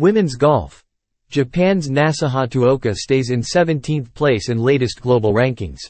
Women's golf. Japan's Nasa Hataoka stays in 17th place in latest global rankings.